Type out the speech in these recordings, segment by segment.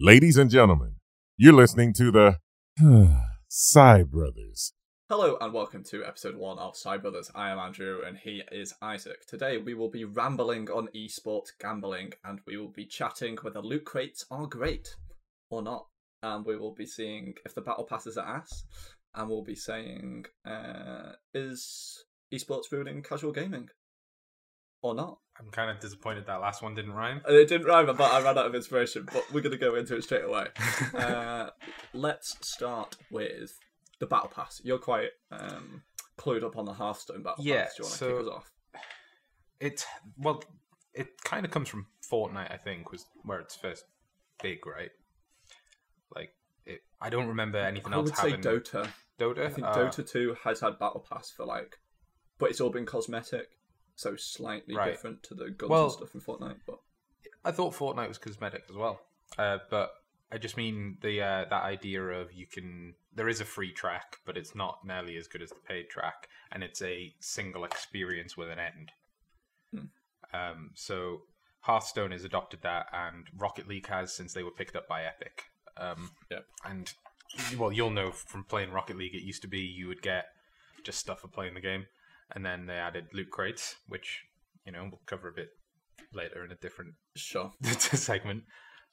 Ladies and gentlemen, you're listening to the Psy Brothers. Hello and welcome to episode one of Side Brothers. I am Andrew and he is Isaac. Today we will be rambling on esports gambling and we will be chatting whether loot crates are great or not. And we will be seeing if the battle passes are ass. And we'll be saying, uh, is esports ruining casual gaming or not? I'm kind of disappointed that last one didn't rhyme. It didn't rhyme, but I ran out of inspiration. But we're going to go into it straight away. Uh, let's start with the battle pass. You're quite um, clued up on the Hearthstone battle Yeah, pass. Do you want to so- kick us off? It well, it kind of comes from Fortnite, I think, was where it's first big, right? Like, it, I don't remember anything I else I would say Dota. Dota. I think Uh, Dota 2 has had battle pass for like, but it's all been cosmetic, so slightly Right. different to the guns Well- and stuff in Fortnite. But I thought Fortnite was cosmetic as well, uh, but I just mean the uh, that idea of you can. There is a free track, but it's not nearly as good as the paid track, and it's a single experience with an end. Hmm. Um, so Hearthstone has adopted that, and Rocket League has since they were picked up by Epic. Um, Yep. And well, you'll know from playing Rocket League, it used to be you would get just stuff for playing the game, and then they added loot crates, which you know we'll cover a bit later in a different sure, segment.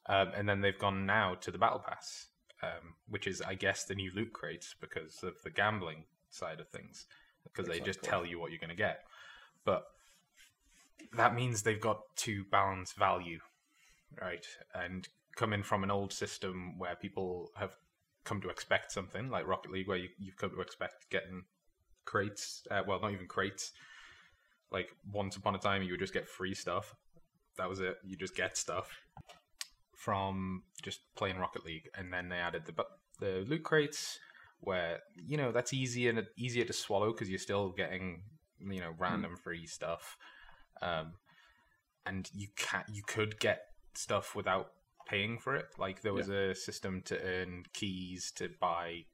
Um, and then they've gone now to the battle pass, um, which is, I guess, the new loot crates because of the gambling side of things, because they just tell you what you're going to get. But that means they've got to balance value, right? And coming from an old system where people have come to expect something like Rocket League, where you, you've come to expect getting crates, uh, well, not even crates. Like once upon a time, you would just get free stuff. That was it. You just get stuff from just playing Rocket League, and then they added the the loot crates, where you know that's easier and easier to swallow because you're still getting you know random free stuff, um, and you can you could get stuff without paying for it. Like there was a system to earn keys to buy.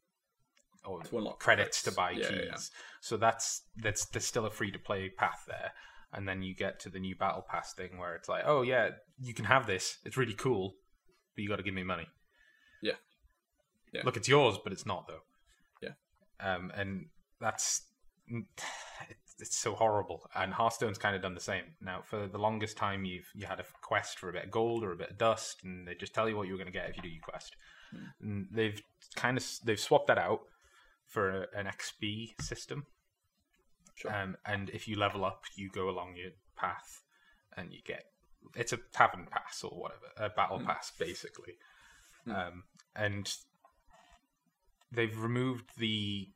Or To unlock credits to buy Yeah, keys, yeah, so that's that's there's still a free to play path there and then you get to the new battle pass thing where it's like, oh yeah, you can have this. It's really cool, but you got to give me money. Yeah. Yeah. Look, it's yours, but it's not though. Yeah. Um, and that's it's, it's so horrible. And Hearthstone's kind of done the same. Now, for the longest time, you've you had a quest for a bit of gold or a bit of dust, and they just tell you what you're going to get if you do your quest. And they've kind of they've swapped that out for a, an XP system. sure. Um, and if you level up, you go along your path, and you get it's a tavern pass or whatever, a battle pass basically. Um, and they've removed the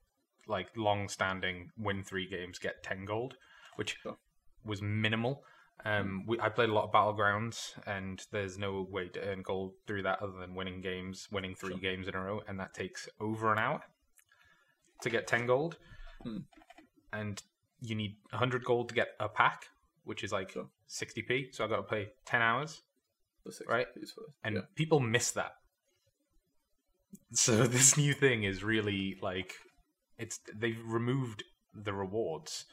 like long-standing win three games get ten gold, which Sure. was minimal. Um, we, I played a lot of battlegrounds, and there's no way to earn gold through that other than winning games, winning three Sure. games in a row, and that takes over an hour to get ten gold. Hmm. And you need 100 gold to get a pack, which is like Sure. 60p. So I've got to play 10 hours, right. and yeah. people miss that. So this new thing is really like it's they've removed the rewards.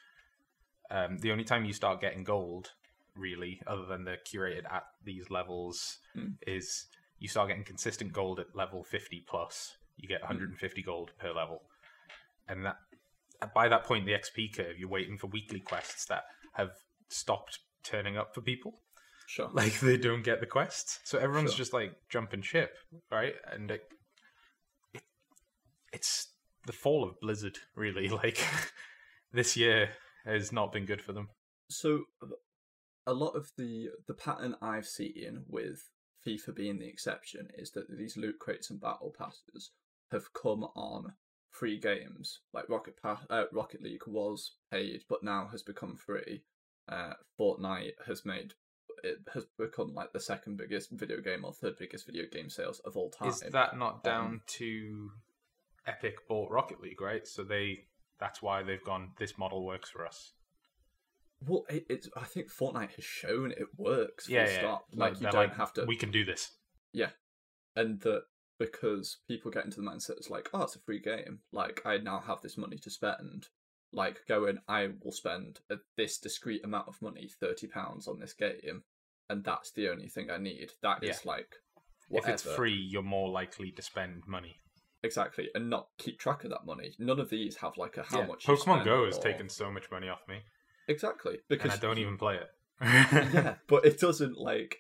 Um, the only time you start getting gold, really, other than the curated at these levels, Hmm. is you start getting consistent gold at level 50 plus. You get 150 gold per level, and that by that point, the XP curve, you're waiting for weekly quests that have stopped turning up for people. Sure. like they don't get the quests. So everyone's Sure. just like jumping ship right? And it, it it's the fall of blizzard really. Like this year has not been good for them. So a lot of the the pattern I've seen with FIFA being the exception is that these loot crates and battle passes have come on free games. Like Rocket pa- uh, Rocket League was paid, but now has become free. Uh, Fortnite has made it has become like the second biggest video game or third biggest video game sales of all time. is that not down Um, to epic bought rocket league right so they that's why they've gone this model works for us Well, it, it's. I think Fortnite has shown it works. Yeah, yeah. Like you don't have to. we can do this Yeah, and that because people get into the mindset it's like, oh, it's a free game. Like I now have this money to spend. Like going, I will spend a, this discrete amount of money, thirty pounds on this game, and that's the only thing I need. That is like whatever. If it's free, you're more likely to spend money. exactly, and not keep track of that money. None of these have like a how Yeah, much. Pokemon Go has or- taken so much money off me, exactly because and I don't even play it. yeah, but it doesn't like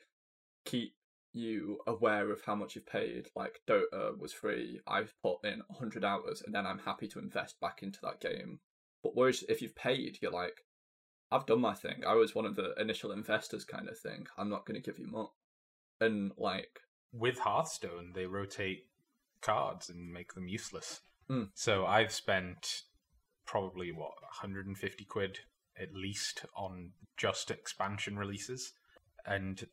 keep you aware of how much you've paid. Like Dota was free. I've put in 100 hours and then I'm happy to invest back into that game. But whereas if you've paid, you're like, I've done my thing. I was one of the initial investors kind of thing. I'm not going to give you more. And like, With Hearthstone, they rotate cards and make them useless. Hmm. So I've spent probably what 150 quid at least on just expansion releases, and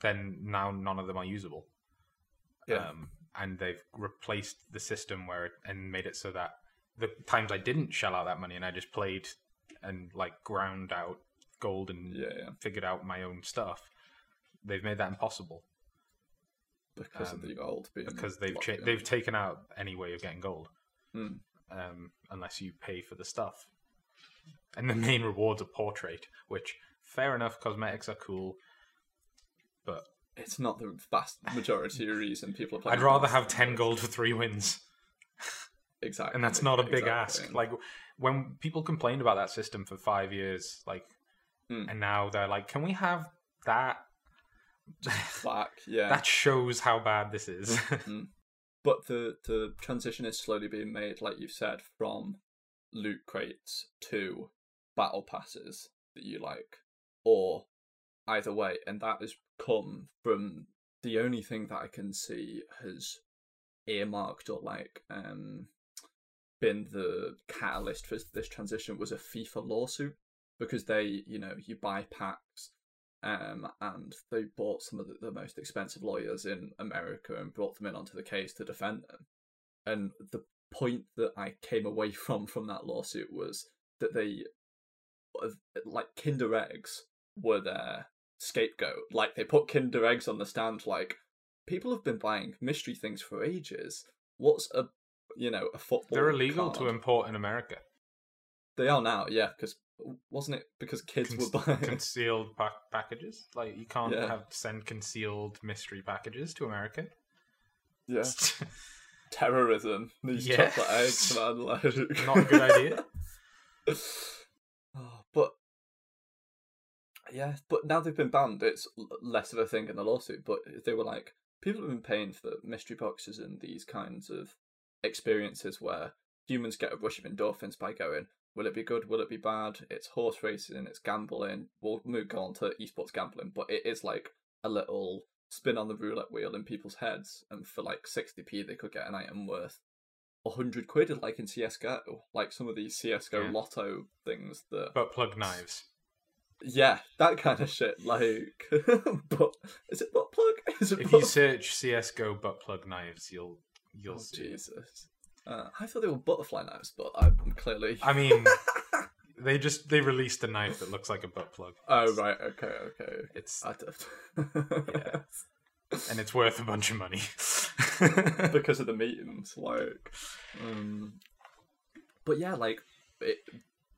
then now none of them are usable. yeah, um, and they've replaced the system where it, and made it so that the times I didn't shell out that money and I just played and like ground out gold and yeah, yeah, figured out my own stuff, they've made that impossible because Um, of the gold being because they've cha- they've taken out any way of getting gold, Hmm. um, unless you pay for the stuff. And the main rewards are portrait, which fair enough, cosmetics are cool, but It's not the vast majority of reason people are playing. I'd rather have ten gold for three wins. Exactly, and that's not a big exactly. ask. Like when people complained about that system for five years, like, Hmm. and now they're like, "Can we have that?" Black, yeah. that shows how bad this is. but the the transition is slowly being made, like you've said, from loot crates to battle passes that you like, or either way, and that has come from the only thing that I can see has earmarked or like um been the catalyst for this transition was a FIFA lawsuit because they, you know, you buy packs um, and they bought some of the, the most expensive lawyers in America and brought them in onto the case to defend them. And the point that I came away from from that lawsuit was that they, like Kinder eggs, were their scapegoat. Like they put Kinder eggs on the stand. Like people have been buying mystery things for ages. What's a, you know, a football? They're illegal card? to import in America. They are now, yeah. Because wasn't it because kids Con- were buying? concealed pa- packages. Like you can't Yeah. have send concealed mystery packages to America. yeah. terrorism. These Yes. chocolate eggs, man. Like... Not a good idea. Yeah, but now they've been banned. It's less of a thing in the lawsuit. But they were like, people have been paying for mystery boxes and these kinds of experiences where humans get a rush of endorphins by going, "Will it be good? Will it be bad?" It's horse racing. It's gambling. We'll move on to esports gambling, but it is like a little spin on the roulette wheel in people's heads, and for like sixty p, they could get an item worth. 100 quid like in CSGO like some of these CSGO Yeah. lotto things that But plug knives. Yeah, that kind of shit. Like, but is it butt plug? Is it If butt you search CS:GO butt plug knives, you'll you'll Oh, see. Jesus. Uh, I thought they were butterfly knives, but I'm clearly. I mean, they just they released a knife that looks like a butt plug. oh right, okay, okay. It's. Yeah. and it's worth a bunch of money. because of the meetings, like. Um... But yeah, like it,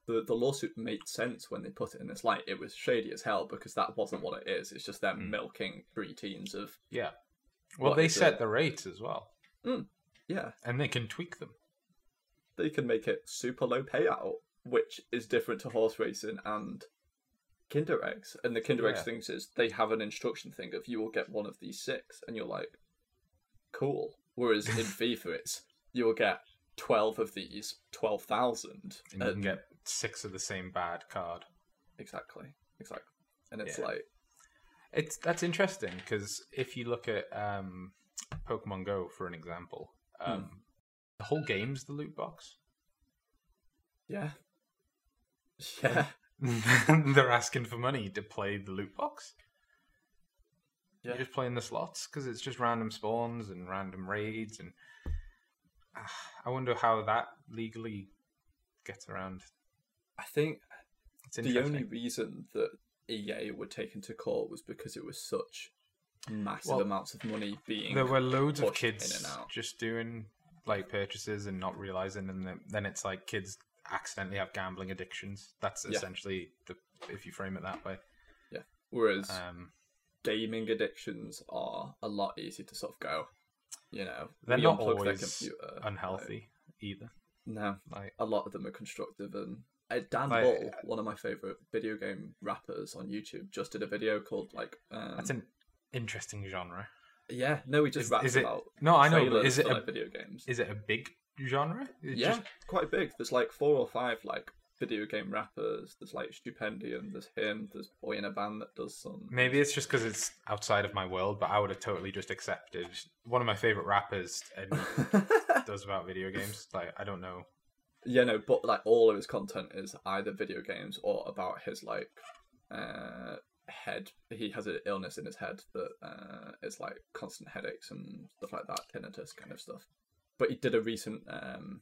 the the lawsuit made sense when they put it in this light. It was shady as hell because that wasn't what it is. It's just them Mm. milking preteens of yeah. Well, they set it? the rates as well, yeah. and they can tweak them. they can make it super low payout, which is different to horse racing and Kinder eggs. And the Kinder eggs Yeah. things is they have an instruction thing of you will get one of these six, and you're like, cool. Whereas in FIFA, it's you will get twelve of these, twelve thousand, And you can get six of the same bad card. exactly, exactly. And it's Yeah. like, It's that's interesting because if you look at um, Pokemon Go for an example, um, the whole game's the loot box. yeah, yeah, They're asking for money to play the loot box. yeah. You're just playing the slots because it's just random spawns and random raids, and ah, I wonder how that legally gets around. I think It's the only reason that EA were taken to court was because it was such massive Well, amounts of money being there were loads of kids and out. just doing like purchases and not realizing, and then, it's like kids accidentally have gambling addictions. That's Yeah. essentially the if you frame it that way. Yeah. Whereas Um, gaming addictions are a lot easier to sort of go. You know, They're not always computer, unhealthy either. no, Like a lot of them are constructive and uh, Dan I- Bull, one of my favorite video game rappers on YouTube, just did a video called like um, that's an interesting genre. yeah no he just Is- raps is it- about No, I know, but is it for, a, like, video games is it a big genre? It's yeah just- quite big there's like four or five like video game rappers there's like Stupendium there's him there's Boyinaband that does some maybe it's just because it's outside of my world, but I would have totally just accepted one of my favorite rappers and does about video games. Like I don't know. Yeah no but like all of his content is either video games or about his like uh head he has an illness in his head that uh is like constant headaches and stuff like that tinnitus kind of stuff but he did a recent um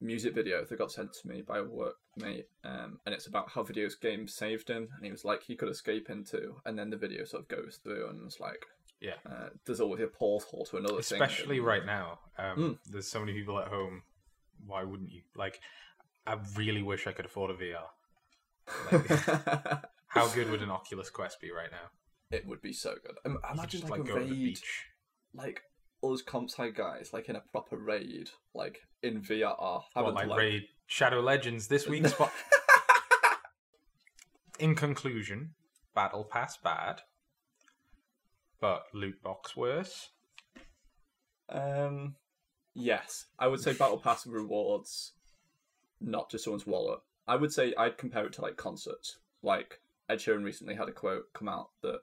music video that got sent to me by a workmate um and it's about how video games saved him and he was like he could escape into and then the video sort of goes through and it's like Yeah. uh, there's always a portal to another thing Especially right now. Um, Mm. There's so many people at home. Why wouldn't you? Like, I really wish I could afford a VR. How good would an Oculus Quest be right now? it would be so good. Um, imagine just like, like a go to the raid, beach. like us guys, like in a proper raid, like in VR, What, like, to like. raid Shadow Legends this week? Spot. In conclusion, Battle Pass bad, but loot box worse. Um, yes, I would say Battle Pass rewards not just someone's wallet. I would say I'd compare it to like concerts. Like Ed Sheeran recently had a quote come out that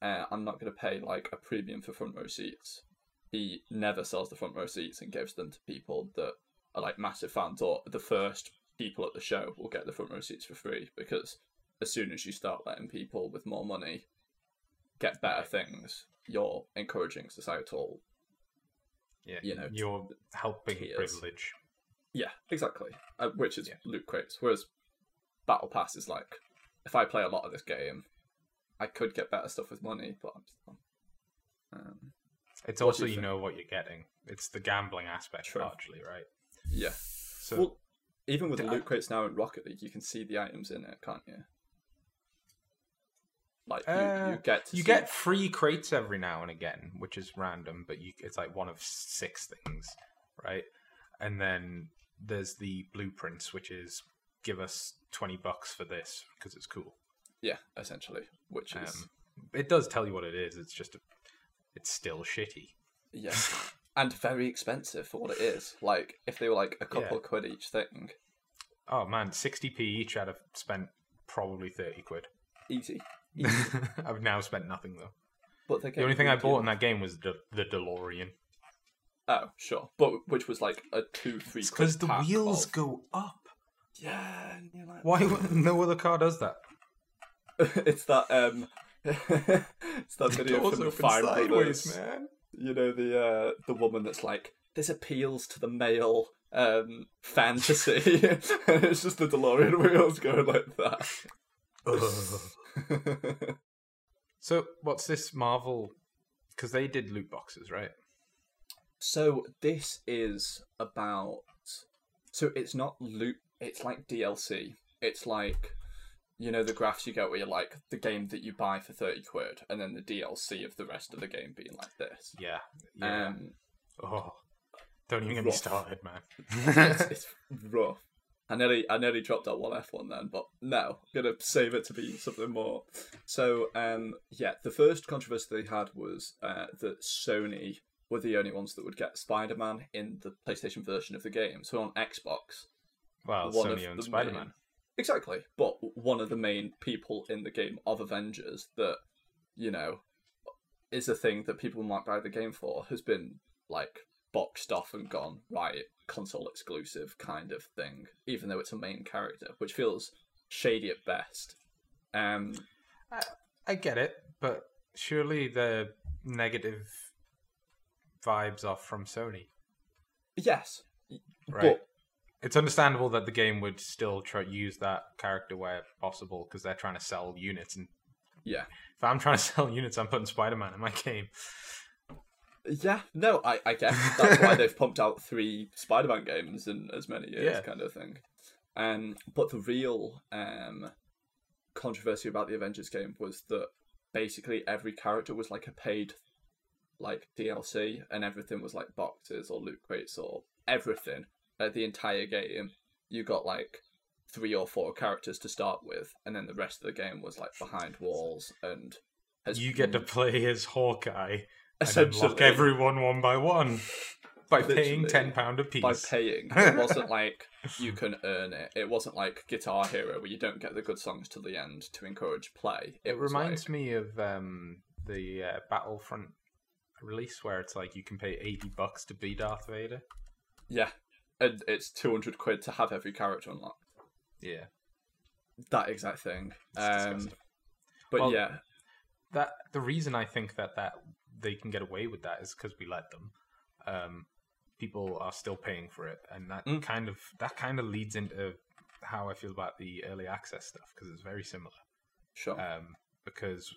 uh, I'm not going to pay like a premium for front row seats. He never sells the front row seats and gives them to people that are like massive fans or the first people at the show will get the front row seats for free because as soon as you start letting people with more money get better things, you're encouraging societal Yeah, You know, you're helping tiers. privilege. Yeah, exactly. Uh, which is Yeah. loot crates. Whereas Battle Pass is like, if I play a lot of this game, I could get better stuff with money, but I'm still. Um, It's also you you, know what you're getting. It's the gambling aspect True. largely, right? yeah. So well, even with the I- loot crates now in Rocket League, you can see the items in it, can't you? Like you, Uh, you get you see- get free crates every now and again, which is random, but you it's like one of six things, right? And then there's the blueprints, which is give us twenty bucks for this because it's cool. yeah, essentially, which is Um, it does tell you what it is. It's just a, it's still shitty. yeah, and very expensive for what it is. Like if they were like a couple Yeah. of quid each thing, Oh man, sixty p each. I'd have spent probably thirty quid. easy. I've now spent nothing though. But The only thing I bought in that game was the the DeLorean. Oh, sure, but which was like a two, three. because the wheels of- go up. Yeah, like, Why no other car does that? it's that um, it's that video from the sideways, Brothers. man. You know the uh, the woman that's like, this appeals to the male um fantasy, and it's just the DeLorean wheels going like that. So what's this Marvel? Because they did loot boxes, right? so this is about. So it's not loot. It's like DLC. It's like. You know the graphs you get where you're like the game that you buy for thirty quid, and then the DLC of the rest of the game being like this. Yeah. Yeah. Um, oh, don't even get me started, man. it's, it's rough. I nearly, I nearly dropped that one F one then, but no, I'm gonna save it to be something more. So, um, yeah, the first controversy they had was uh, that Sony were the only ones that would get Spider Man in the PlayStation version of the game. So on Xbox, well, one of Sony owns Spider Man. exactly, but one of the main people in the game of Avengers that you know is a thing that people might buy the game for has been like boxed off and gone right console exclusive kind of thing even though it's a main character which feels shady at best um I get it, but surely the negative vibes are from Sony, yes right? but it's understandable that the game would still try to use that character where possible because they're trying to sell units. And yeah if I'm trying to sell units, I'm putting Spider Man in my game. Yeah no i i guess that's why they've pumped out three spider-man games in as many years Yeah. kind of thing um but the real um controversy about the avengers game was that basically every character was like a paid like DLC, and everything was like boxes or loot crates or everything. Like the entire game, you got like three or four characters to start with, and then the rest of the game was like behind walls and. Has You get to play as Hawkeye essentially unlock everyone one by one by paying ten pound a piece. by paying. It wasn't like you can earn it. It wasn't like Guitar Hero where you don't get the good songs to the end to encourage play. It was reminds like- me of um, the uh, Battlefront release where it's like you can pay eighty bucks to be Darth Vader. yeah, and it's two hundred quid to have every character unlocked. Yeah, That exact thing. Um, but Well, yeah, that the reason I think that that they can get away with that is because we let them. Um, people are still paying for it, and that Mm. kind of that kind of leads into how I feel about the early access stuff because it's very similar. sure. um, because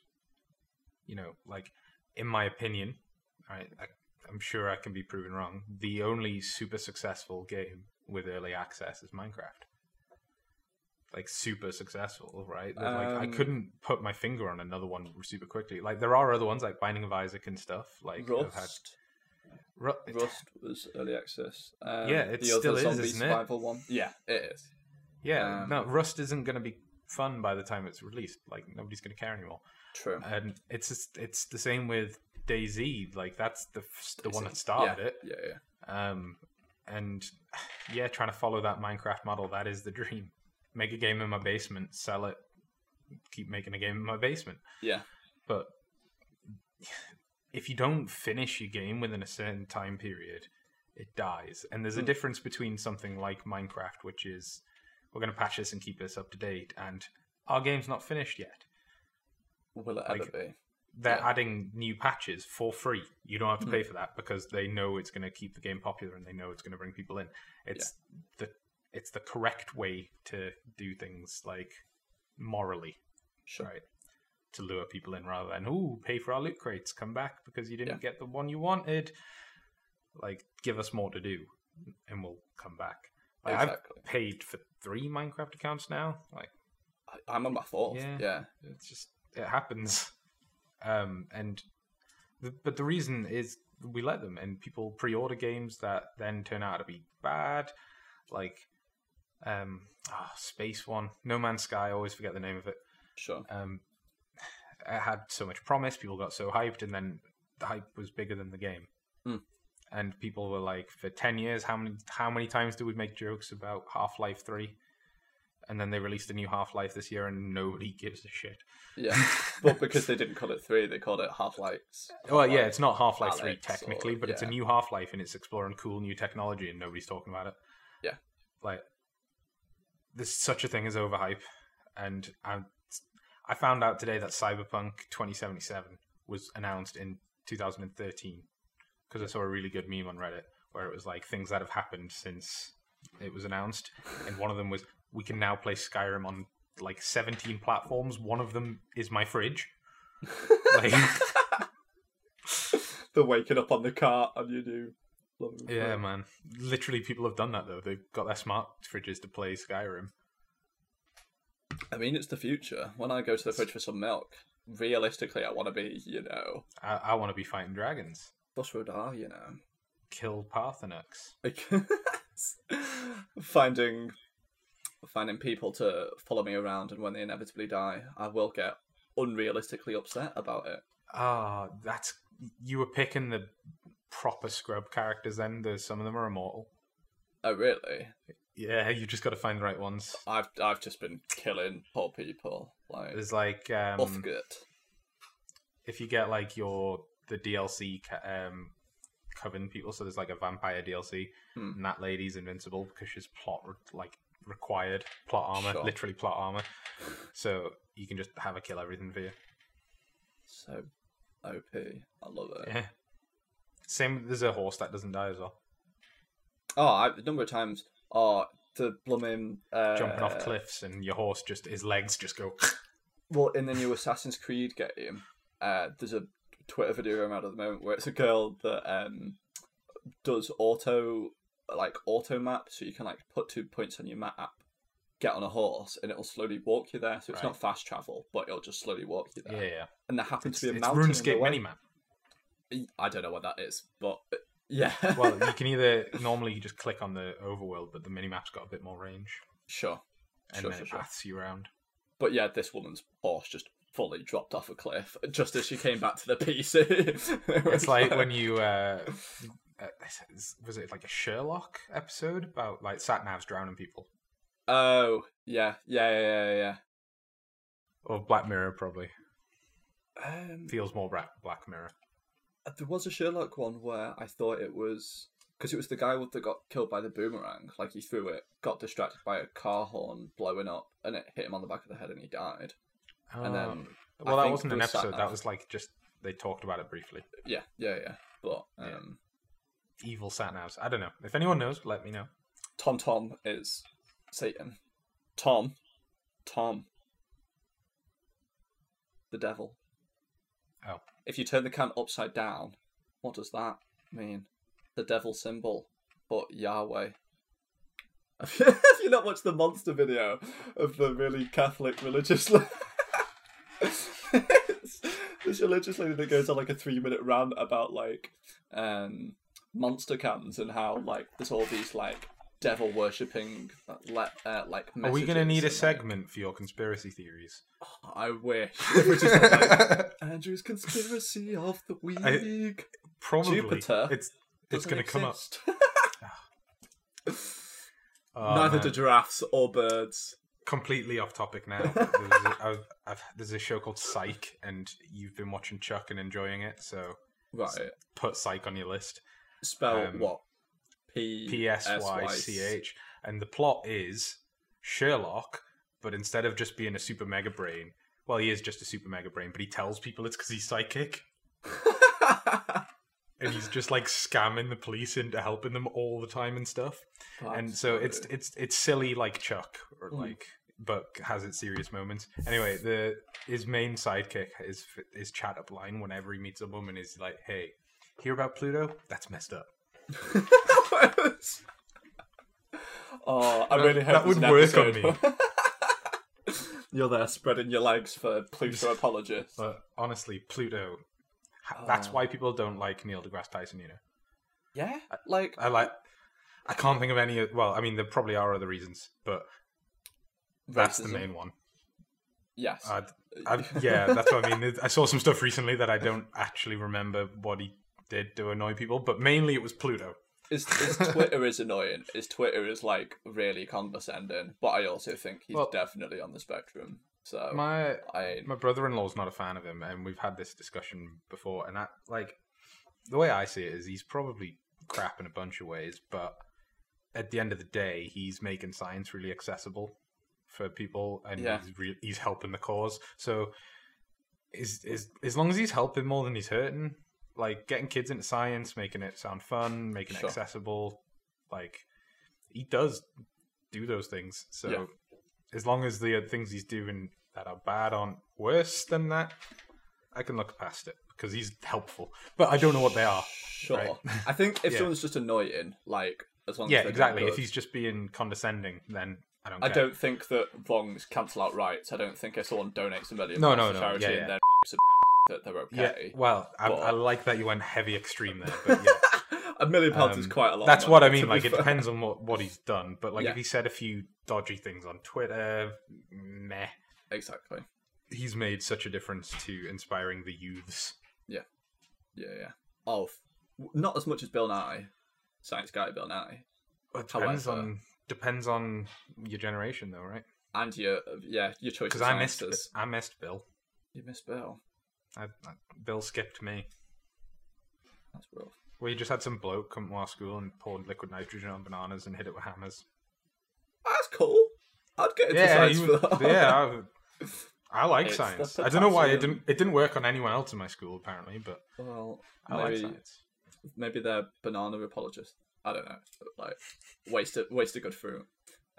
you know, like in my opinion, right, I, I'm sure I can be proven wrong. The only super successful game with early access is Minecraft. Like super successful, right? There's, like I Um, couldn't put my finger on another one super quickly. Like there are other ones like Binding of Isaac and stuff. Like I've had Rust. Ru- Rust was early access. Um, Yeah, it still is, isn't it? one. Yeah, it is. yeah, um, no, Rust isn't going to be fun by the time it's released. Like nobody's going to care anymore. True. and it's just, it's the same with DayZ. Like that's the the one that started yeah, it. Yeah, yeah. Um, and yeah, trying to follow that Minecraft model that is the dream. Make a game in my basement, sell it, keep making a game in my basement. Yeah. But if you don't finish your game within a certain time period, it dies. And there's a Mm. difference between something like Minecraft, which is we're going to patch this and keep this up to date, and our game's not finished yet Will it Like- ever be? they're Yeah. adding new patches for free. You don't have to Mm. pay for that because they know it's going to keep the game popular and they know it's going to bring people in. It's the it's the correct way to do things like morally, Sure. right? To lure people in rather than oh pay for our loot crates, come back because you didn't Yeah. get the one you wanted. Like, give us more to do, and we'll come back. Like, Exactly. I've paid for three Minecraft accounts now. Like. I, I'm on my fourth. Yeah. Yeah. It's just it happens, um, and the, but the reason is we let them, and people pre-order games that then turn out to be bad, like um, ah, Space One, No Man's Sky. I always forget the name of it. Sure. Um, it had so much promise, people got so hyped, and then the hype was bigger than the game. Mm. And people were like, for ten years, how many how many times do we make jokes about Half Life Three? And then they released a new Half Life this year, and nobody gives a shit. Yeah. but because they didn't call it three, they called it Half Life. Well, yeah, it's not Half Life 3 technically, or- but it's a new Half Life and it's exploring cool new technology and nobody's talking about it. Yeah. Like, there's such a thing as overhype. And I, I found out today that Cyberpunk 2077 was announced in 2013 because I saw a really good meme on Reddit where it was like things that have happened since it was announced. And one of them was we can now play Skyrim on like 17 platforms. One of them is my fridge. Like, the waking up on the cart on your new. Lovely Yeah, phone. man. Literally, people have done that though. They've got their smart fridges to play Skyrim. I mean, it's the future. When I go to the fridge for some milk, realistically, I want to be, you know, I, I want to be fighting dragons, Fus Ro Dah, you know. kill Paarthurnax. Like, finding finding people to follow me around, and when they inevitably die, I will get unrealistically upset about it. Ah, that's you were picking the proper scrub characters. Then there's some of them are immortal. Oh, really? Yeah, you just got to find the right ones. I've I've just been killing poor people. Like, There's like um, off good. if you get like your the DLC um coven people, so there's like a vampire DLC, Hmm. and that lady's invincible because she's plot like required plot armor, Sure. literally plot armor. So you can just have her kill everything for you. So OP. I love it. Yeah. Same. There's a horse that doesn't die as well. Oh, I, a number of times. Oh, the blooming uh, Jumping off cliffs, and your horse just his legs just go. Well, in the new Assassin's Creed game, uh, there's a Twitter video going around at the moment where it's a girl that um, does auto like auto map, so you can like put two points on your map, get on a horse and it'll slowly walk you there. So it's Right. not fast travel, but it'll just slowly walk you there. yeah. yeah. And there happens It's, to be a it's mountain. RuneScape minimap. I don't know what that is, but uh, yeah. Well, you can either normally you just click on the overworld, but the minimap's got a bit more range, sure. and Sure, then sure, it sure. you around. But yeah, this woman's horse just fully dropped off a cliff just as she came back to the PC. It's like when you uh, uh, was it like a Sherlock episode about like sat navs drowning people, Oh yeah, yeah, yeah, yeah, yeah. or Black Mirror probably Um, feels more Black Black Mirror. There was a Sherlock one where I thought it was because it was the guy that got killed by the boomerang. Like he threw it, got distracted by a car horn blowing up, and it hit him on the back of the head, and he died. And Oh. then well, I that wasn't an there was sat episode. That was like just they talked about it briefly. yeah, yeah, yeah. But Yeah. um, Evil sat navs. I don't know. If anyone knows, let me know. TomTom is Satan. Tom, Tom, the devil. Oh. If you turn the can upside down, what does that mean? The devil symbol, but Yahweh. Have you, not watched the monster video of the really Catholic religious? a religious lady that goes on like a three minute rant about like um monster cans and how like there's all these like devil worshipping uh, like. Are we going to need a segment for your conspiracy theories? I wish. Which is like, Andrew's conspiracy of the week. Probably. Jupiter It's it's going to come up. Oh, Neither man. do giraffes or birds. completely off topic now. There's a, I've, I've, there's a show called Psych, and you've been watching Chuck and enjoying it, so Right. put Psych on your list. Spell Um, what? P P S Y C H. And the plot is Sherlock, but instead of just being a super mega brain, well, he is just a super mega brain, but he tells people it's because he's psychic, and he's just like scamming the police into helping them all the time and stuff. and so it's it's it's silly like Chuck, or Mm. like, but has its serious moments. Anyway, the his main sidekick is his chat up line whenever he meets a woman is like, "Hey, hear about Pluto? That's messed up." oh, I really hope that would work on episode. You're there spreading your legs for Pluto apologists. But honestly, Pluto. ha- That's Oh. why people don't like Neil deGrasse Tyson. You know, yeah, like I like. I can't think of any. Well, I mean, there probably are other reasons, but that's the main one. Yes. I'd, I'd, yeah, that's what I mean. I saw some stuff recently that I don't actually remember what he did do annoy people, but mainly it was Pluto. Is, is Twitter is annoying. Is Twitter is like really condescending, but I also think he's Well- definitely on the spectrum. So My I my brother-in-law's not a fan of him, and we've had this discussion before. And I like the way I see it is he's probably crap in a bunch of ways, but at the end of the day, he's making science really accessible for people, and Yeah. he's re- he's helping the cause. So, is is as long as he's helping more than he's hurting, like getting kids into science, making it sound fun, making Sure. it accessible, like he does do those things. So, Yeah. as long as the things he's doing that are bad aren't worse than that, I can look past it because he's helpful. But I don't know what they are. sure. Right. I think if Yeah. someone's just annoying, like as long Yeah, as exactly. If he's just being condescending, then I don't. I care. don't think that wrongs cancel out rights. I don't think if someone donates a million No, no, to no. charity Yeah, and then that they're Yeah, well, I, But- I like that you went heavy extreme there, but yeah, a million pounds is Um, quite a lot. that's what I mean. Like, it fair. depends on what what he's done. But like, Yeah. if he said a few dodgy things on Twitter, meh. Exactly. He's made such a difference to inspiring the youths. Yeah, yeah. Yeah. Oh, not as much as Bill Nye, science guy Bill Nye, It depends However- on depends on your generation, though, right? and your yeah your choice. Because I missed. I missed Bill. You missed Bill. I, I, Bill skipped me. That's rough. We just had some bloke come to our school and poured liquid nitrogen on bananas and hit it with hammers. That's cool. I'd get into yeah, science for that. yeah. I, I like It's science. I don't know why it didn't. It didn't work on anyone else in my school apparently, but Well, I like maybe science. maybe they're banana apologists. I don't know. Like waste of, waste a good fruit.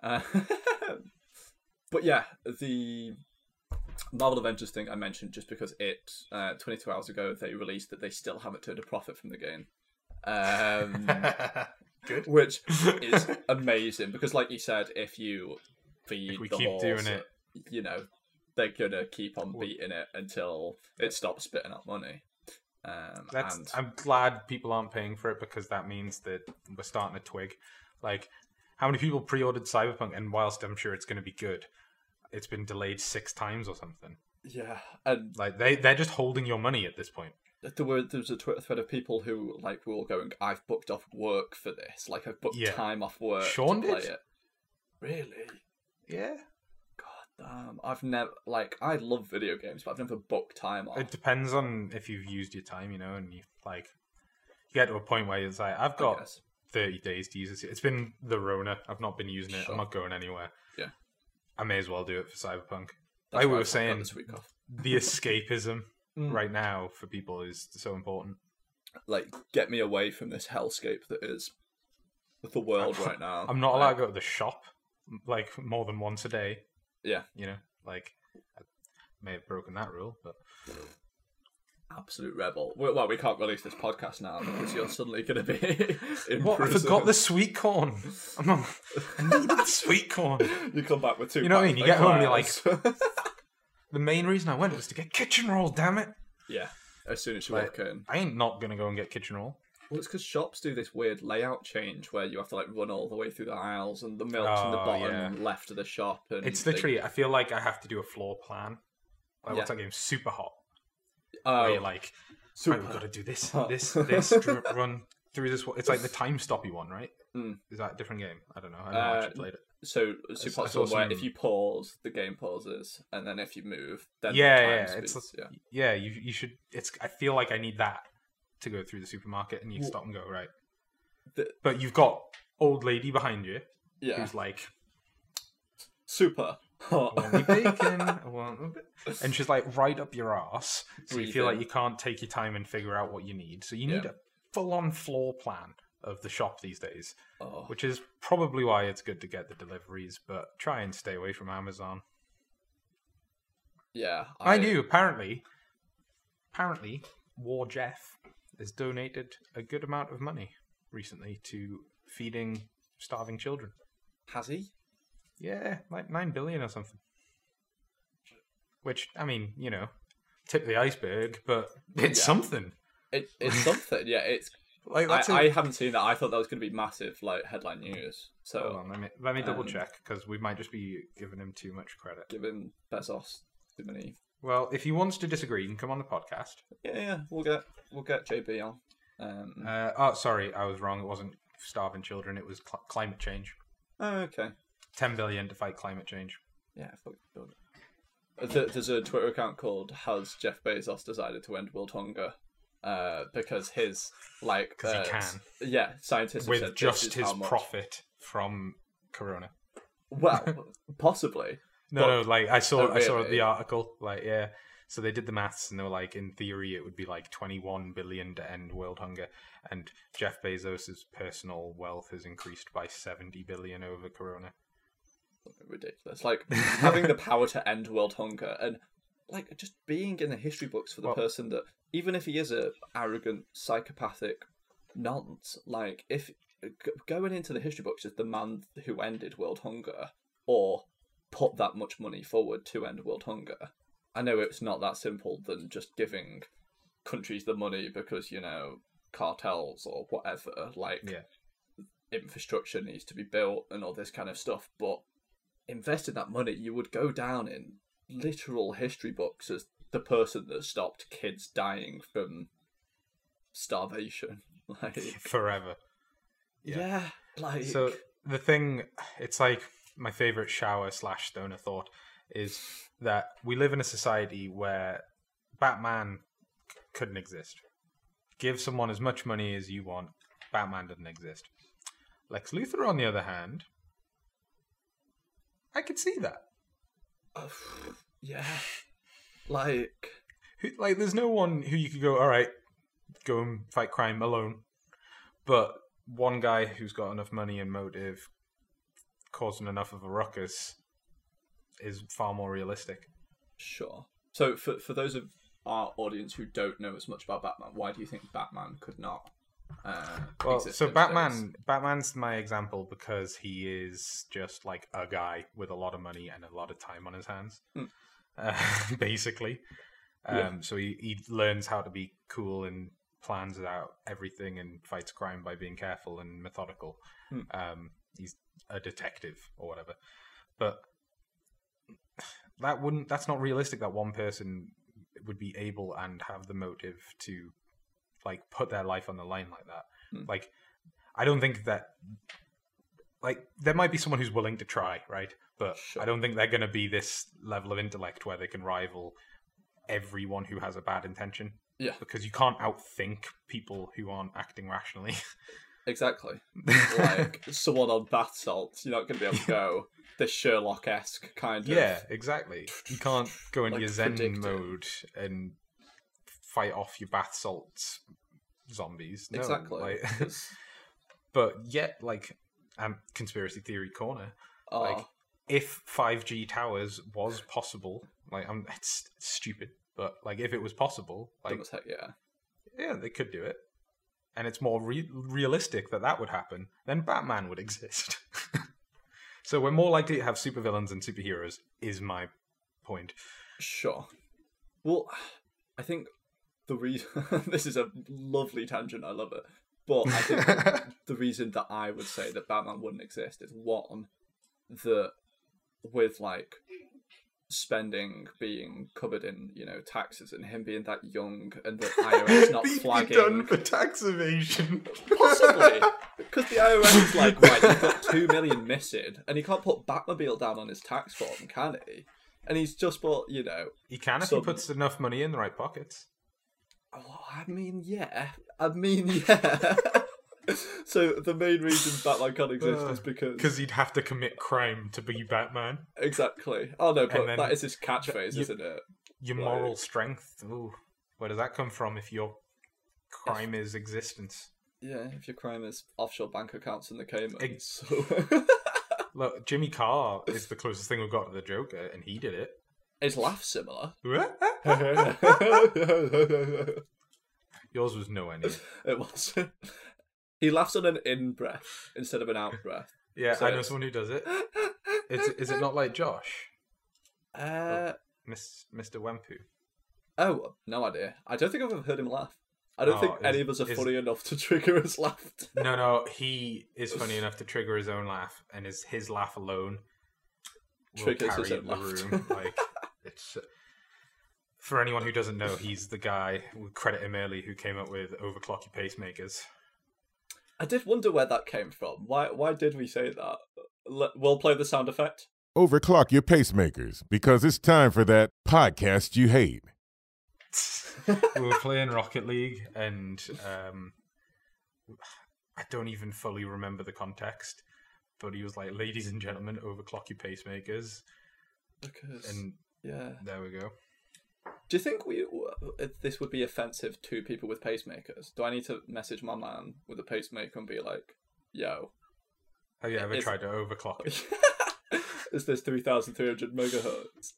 Uh, but yeah, the Marvel Avengers thing I mentioned just because it uh, 22 hours ago they released that they still haven't turned a profit from the game. Um, Good. which is amazing because like you said if you feed If we the keep horse, doing it- you know, they're gonna keep on beating it until it stops spitting out money. Um, That's. and I'm glad people aren't paying for it because that means that we're starting to twig. Like, how many people pre-ordered Cyberpunk, and whilst I'm sure it's going to be good, it's been delayed six times or something. yeah, and Like they they're just holding your money at this point. there were there was a Twitter thread of people who like were all going, "I've booked off work for this. Like I've booked Yeah. time off work Sean to play did? it." Really? Yeah. God damn! I've never like I love video games, but I've never booked time off. It depends on if you've used your time, you know, and you like you get to a point where it's like I've got 30 days to use this. It's been the Rona. I've not been using it. Sure. I'm not going anywhere. I may as well do it for Cyberpunk. That's like we were saying, this week off. the escapism Mm. right now for people is so important. Like, get me away from this hellscape that is the world right now. I'm not Like, allowed to go to the shop like more than once a day. Yeah. You know, like I may have broken that rule, but absolute rebel. Well, we can't release this podcast now because you're suddenly going to be in what? I forgot the sweet corn. I'm not, I needed the sweet corn. You come back with two. You know what I mean? You get home and you're like- The main reason I went was to get kitchen roll. Damn it! yeah. As soon as you Like- walk in, I ain't not gonna go and get kitchen roll. well, it's because shops do this weird layout change where you have to like run all the way through the aisles and the milk's in the Oh, bottom yeah. left of the shop. And It's they- literally. I feel like I have to do a floor plan. Like what's Yeah. that game? Superhot. Oh, Where you're like, super. right, we've got to do this, hot. this, this, run through this. It's like the time stoppy one, right? Mm. Is that a different game? I don't know. I haven't Uh, actually played it. So I super saw hot's one where some- if you pause, the game pauses, and then if you move, then Yeah, the yeah, it's yeah. Yeah, you you should. It's. I feel like I need that to go through the supermarket, and you Well- stop and go right. The- but you've got old lady behind you Yeah, who's like, super I want bacon, I want a bit-" and she's like right up your ass. So you feel like you can't take your time and figure out what you need. So you need Yeah. a full-on floor plan of the shop these days, Oh, which is probably why it's good to get the deliveries. But try and stay away from Amazon. yeah, I knew. apparently. Apparently, War Jeff has donated a good amount of money recently to feeding starving children. Has he? Yeah, like nine billion or something. Which I mean, you know, tip of the iceberg, but it's Yeah. something. It, it's something. Yeah, it's. Like I that's a- I haven't seen that. I thought that was going to be massive, like headline news. So Hold on, let me let me double um, check because we might just be giving him too much credit. giving Bezos too many. Well, if he wants to disagree, he can come on the podcast. Yeah, yeah, we'll get we'll get JB on. Um, Uh, oh, sorry, I was wrong. It wasn't starving children. It was cl- climate change. oh, okay. Ten billion to fight climate change. Yeah, fuck good. There- There's a Twitter account called "Has Jeff Bezos decided to end world hunger?" Uh, because his like 'Cause he uh, can. s- yeah, scientists have with said this just is his how much- profit from Corona. Well, possibly. No, But- no, like I saw, Oh, I saw really? the article. Like, yeah. So they did the maths, and they were like, in theory, it would be like 21 billion to end world hunger, and Jeff Bezos's personal wealth has increased by 70 billion over Corona. Ridiculous. Like having the power to end world hunger and like just being in the history books for the Well- person that even if he is a arrogant psychopathic nonce, like if going into the history books as the man who ended world hunger or put that much money forward to end world hunger. I know it's not that simple than just giving countries the money because you know cartels or whatever like Yeah. infrastructure needs to be built and all this kind of stuff but investing that money, you would go down in literal history books as the person that stopped kids dying from starvation. Like, Forever. yeah. Yeah. like So the thing, it's like my favorite shower slash stoner thought is that we live in a society where Batman couldn't exist. Give someone as much money as you want, Batman doesn't exist. Lex Luthor, on the other hand, I could see that. yeah, like Who- Like, there's no one who you could go, all right, go and fight crime alone. But one guy who's got enough money and motive, causing enough of a ruckus, is far more realistic. sure. So for for those of our audience who don't know as much about Batman, why do you think Batman could not Uh, Well, so. Batman, Batman's my example because he is just like a guy with a lot of money and a lot of time on his hands, Hmm. uh, basically. Um, Yeah. So he, he learns how to be cool and plans out everything and fights crime by being careful and methodical. Hmm. Um, he's a detective or whatever, but that wouldn't. That's not realistic. That one person would be able and have the motive to like put their life on the line like that. Hmm. Like, I don't think that. Like, there might be someone who's willing to try, right? But Sure. I don't think they're going to be this level of intellect where they can rival everyone who has a bad intention. Yeah. Because you can't outthink people who aren't acting rationally. Exactly. Like someone on bath salts, you're not going to be able to go the Sherlock esque kind of. yeah, exactly. You can't go into Like your Zen mode and fight off your bath salts zombies. No, Exactly. like- but yet, like, um, conspiracy theory corner. oh, Like, if 5G towers was possible, like, um, it's, it's stupid, but like, if it was possible, like, dumb as heck, yeah. yeah, they could do it, and it's more re- realistic that that would happen, then Batman would exist. so we're more likely to have supervillains and superheroes. Is my point. Sure. Well, I think the reason this is a lovely tangent. I love it, but I think the reason that I would say that Batman wouldn't exist is one that with like spending being covered in you know taxes and him being that young and the IRS not flagging done for tax evasion. possibly because the IRS is like right you've got two million missing and he can't put Batmobile down on his tax form can he and he's just put you know He can if Some- he puts enough money in the right pockets. Oh, I mean, yeah. I mean, yeah. so the main reason Batman can't exist is because Because he'd have to commit crime to be Batman. exactly. Oh no, but that is his catchphrase, isn't it? Your Like- moral strength. Ooh, where does that come from if your crime is existence? Yeah, if your crime is offshore bank accounts in the Caymans. Ex- So Look, Jimmy Carr is the closest thing we've got to the Joker, and he did it. his laugh similar. Yours was no nowhere It was. he laughs on an in breath instead of an out breath. Yeah, So I know it's- someone who does it. Is, is it not like Josh, Uh, Miss Mr. Wempu? oh, no idea. I don't think I've ever heard him laugh. I don't Oh, think is- any of us are is- funny enough to trigger his laugh. No, no, he is funny enough to trigger his own laugh, and his his laugh alone will Triggers carry his own the laugh. room. Like it's for anyone who doesn't know, he's the guy we credit him early who came up with overclock your pacemakers. I did wonder where that came from. Why why did we say that? Let, we'll play the sound effect. Overclock your pacemakers because it's time for that podcast you hate. we were playing Rocket League, and um, I don't even fully remember the context, but he was like, "Ladies and gentlemen, overclock your pacemakers," Because and yeah, there we go. Do you think we uh, this would be offensive to people with pacemakers? Do I need to message my man with a pacemaker and be like, "Yo, Have you ever Is- tried to overclock it? is this three thousand three hundred megahertz?"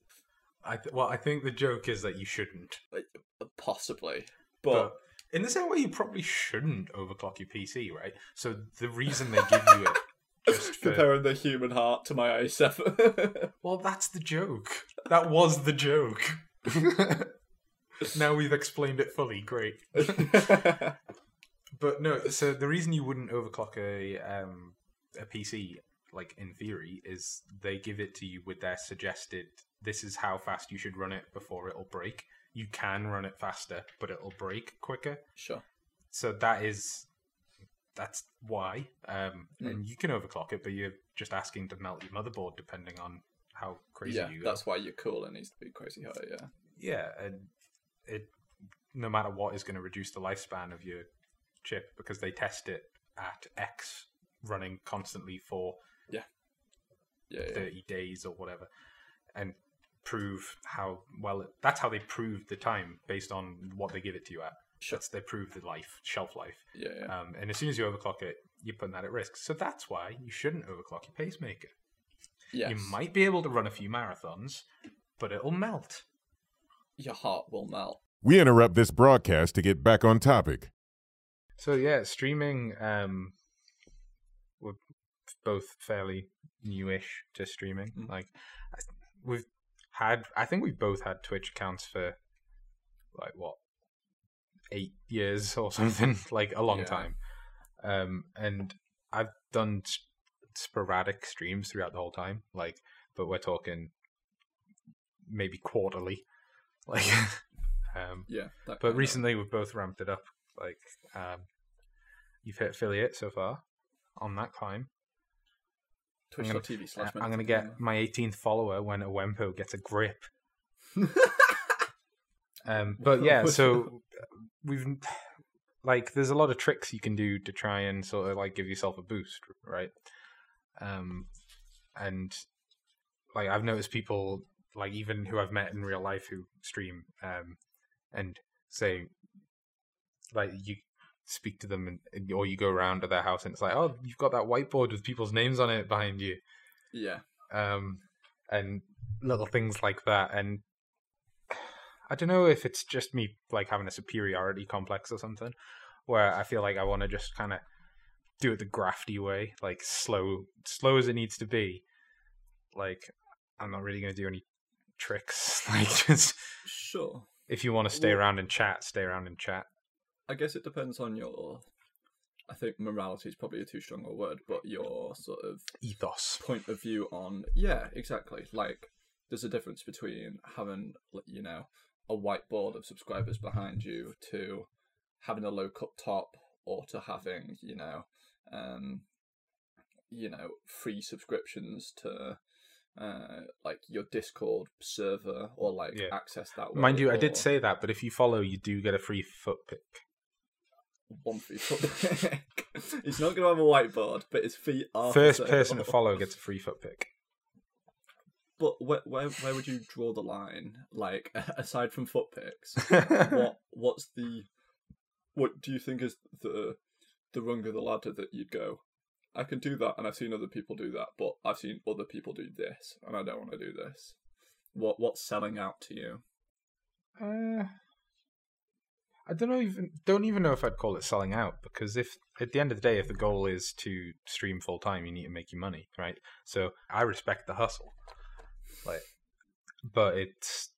I th- well, I think the joke is that you shouldn't, uh, Possibly, but, but, in the same way, you probably shouldn't overclock your PC, right? So the reason they give you it just for comparing the human heart to my i7. well, that's the joke. That was the joke. now we've explained it fully. Great. But no, so the reason you wouldn't overclock a um, a PC, like in theory, is they give it to you with their suggested. This is how fast you should run it before it'll break. You can run it faster, but it'll break quicker. sure. So that is that's why. Um, Hmm. And you can overclock it, but you're just asking to melt your motherboard depending on how crazy Yeah, you go. that's why your cooler needs to be crazy high. Yeah. Yeah, and it no matter what is going to reduce the lifespan of your chip because they test it at X running constantly for Yeah, yeah. 30 days or whatever and prove how well it, that's how they prove the time based on what they give it to you at Sure. that's they prove the life shelf life Yeah, yeah. um, and as soon as you overclock it you're putting that at risk so that's why you shouldn't overclock your pacemaker yes. you might be able to run a few marathons but it'll melt Your heart will melt. We interrupt this broadcast to get back on topic. So yeah, streaming. Um, we're both fairly newish to streaming. Mm. Like we've had, I think we've both had Twitch accounts for like what eight years or something, like a long Yeah. time. Um, and I've done s- sporadic streams throughout the whole time. Like, but we're talking maybe quarterly. Like, um, Yeah. That but recently we've both ramped it up. Like, um, you've hit affiliate so far on that climb. Twitch.tv Uh, slash. I'm gonna get my 18th follower when a Wempo gets a grip. Um, but yeah, so we've like there's a lot of tricks you can do to try and sort of like give yourself a boost, right? Um, and like I've noticed people like even who I've met in real life who stream um, and say like you speak to them and, or you go around to their house and it's like oh you've got that whiteboard with people's names on it behind you yeah. um, and little things like that. And I don't know if it's just me like having a superiority complex or something, where I feel like I want to just kind of do it the grafty way, like slow, slow as it needs to be. Like I'm not really going to do any tricks. Like just Sure. if you want to stay Well- around and chat, stay around and chat. I guess it depends on your. I think morality is probably a too strong a word, but your sort of Ethos. point of view on yeah exactly like there's a difference between having you know a whiteboard of subscribers behind you to having a low cut top or to having you know um you know free subscriptions to uh like your discord server or like Yeah. access that Mind you, I did say that, but if you follow, you do get a free foot pic. one free foot he's not gonna have a whiteboard but his feet are First person to follow gets a free foot pic. But where, where where would you draw the line? Like aside from foot pics, what what's the what do you think is the the rung of the ladder that you'd go? I can do that, and I've seen other people do that, but I've seen other people do this, and I don't want to do this. What what's selling out to you? Uh, I don't know even don't even know if I'd call it selling out because if at the end of the day, if the goal is to stream full time, you need to make your money, right? So I respect the hustle, like, but it's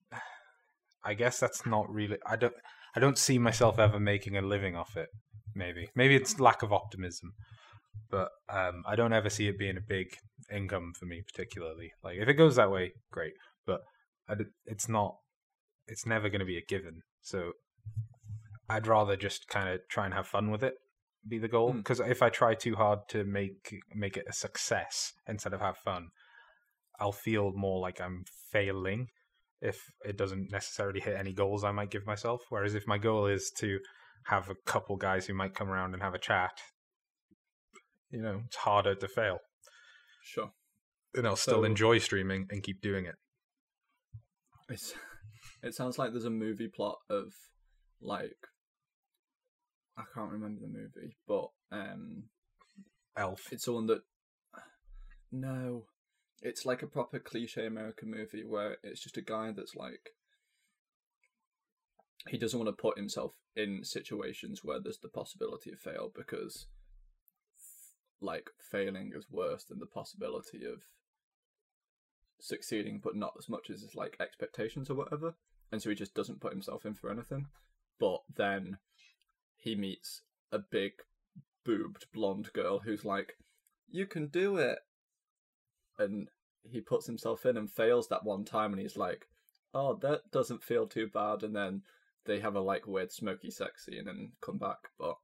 I guess that's not really I don't I don't see myself ever making a living off it. Maybe maybe it's lack of optimism, but um, I don't ever see it being a big income for me particularly. Like if it goes that way, great, but it's not it's never going to be a given. So I'd rather just kind of try and have fun with it, be the goal. Hmm. Because if I try too hard to make make it a success instead of have fun, I'll feel more like I'm failing if it doesn't necessarily hit any goals I might give myself. Whereas if my goal is to have a couple guys who might come around and have a chat, you know, it's harder to fail. Sure, And I'll still So- enjoy streaming and keep doing it. it's it sounds like there's a movie plot of like I can't remember the movie, but um Elf. It's the one that. No, it's like a proper cliche American movie where it's just a guy that's like. He doesn't want to put himself in situations where there's the possibility of fail because, like, failing is worse than the possibility of succeeding, but not as much as his like expectations or whatever. And so he just doesn't put himself in for anything. But then he meets a big boobed blonde girl who's like, "You can do it," and he puts himself in and fails that one time, and he's like, "Oh, that doesn't feel too bad," and then they have a like weird smoky sex scene and come back. But